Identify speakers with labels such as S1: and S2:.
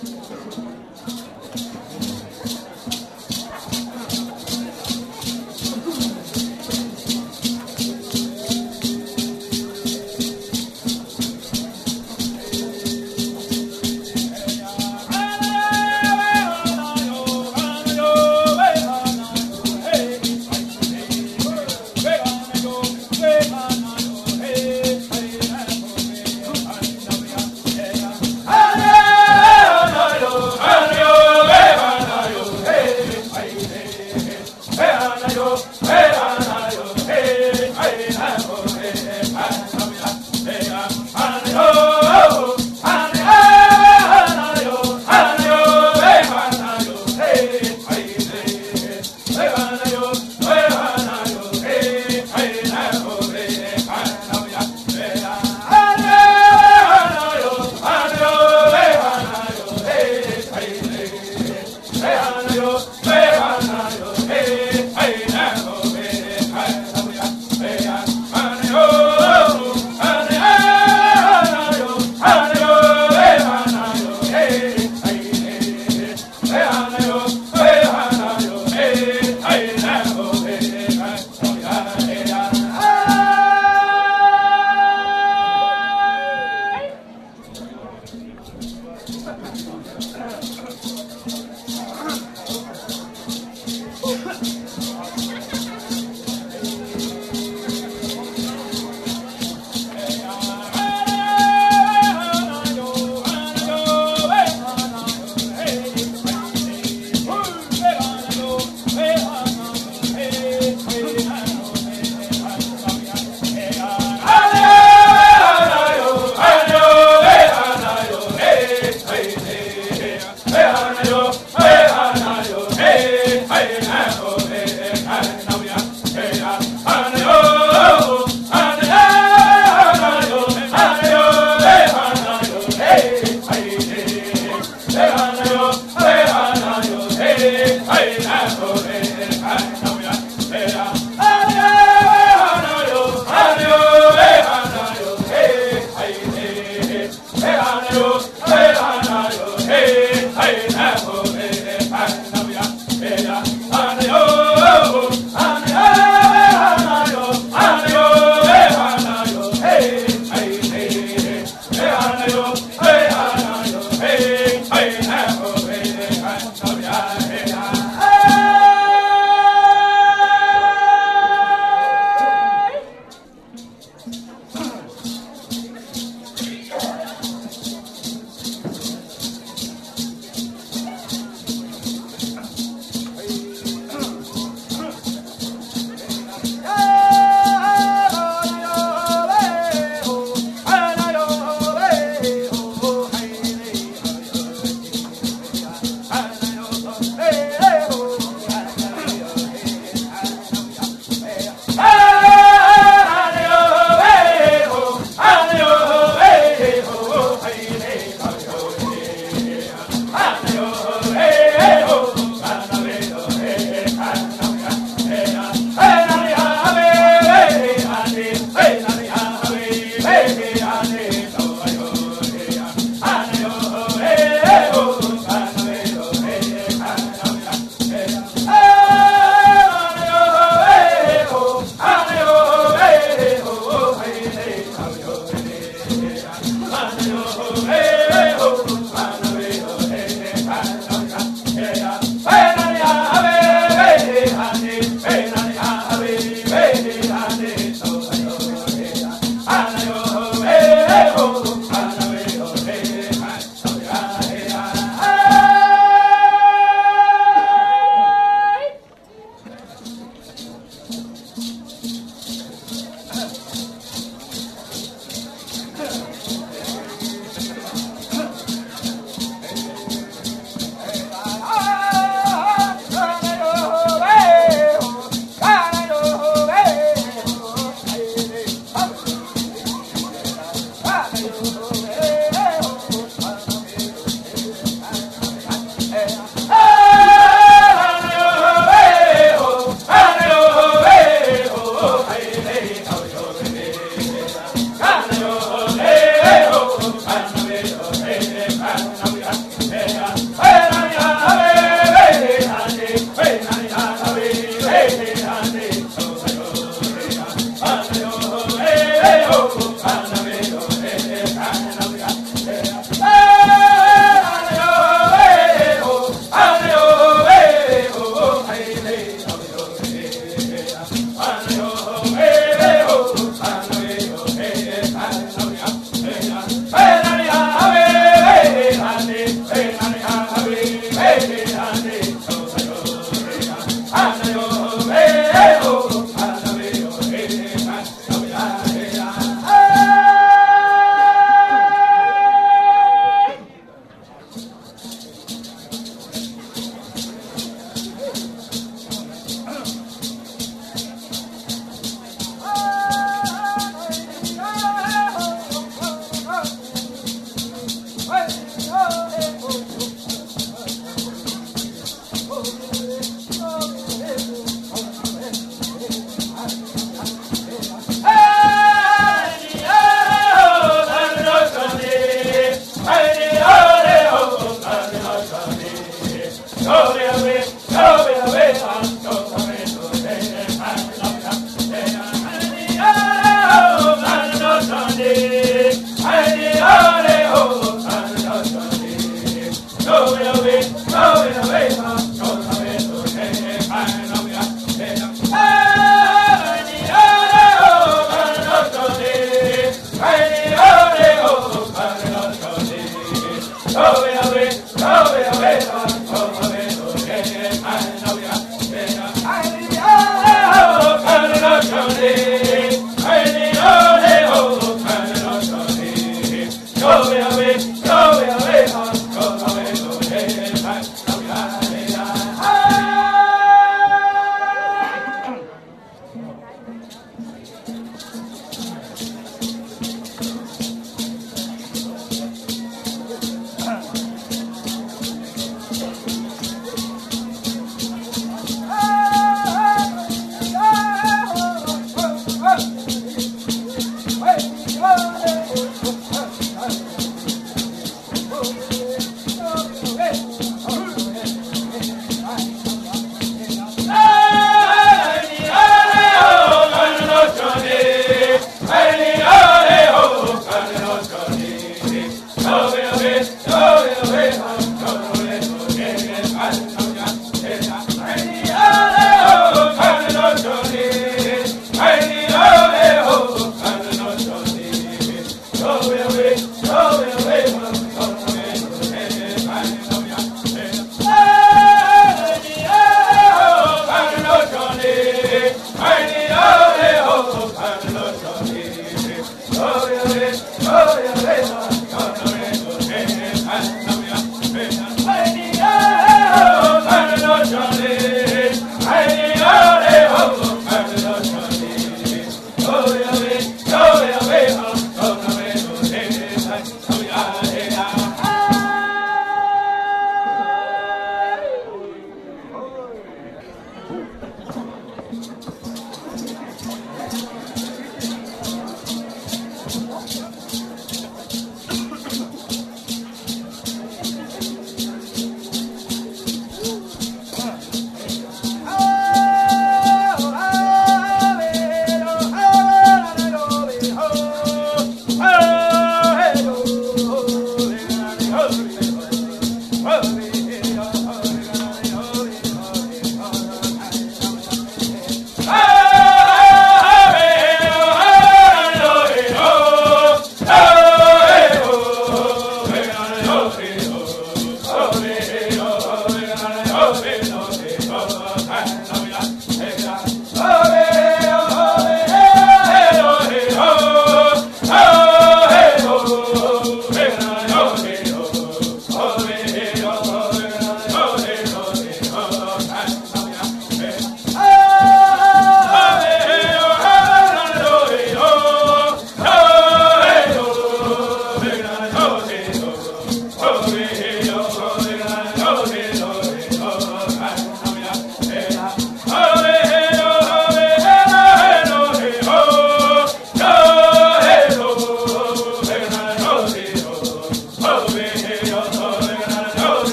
S1: So. Hey,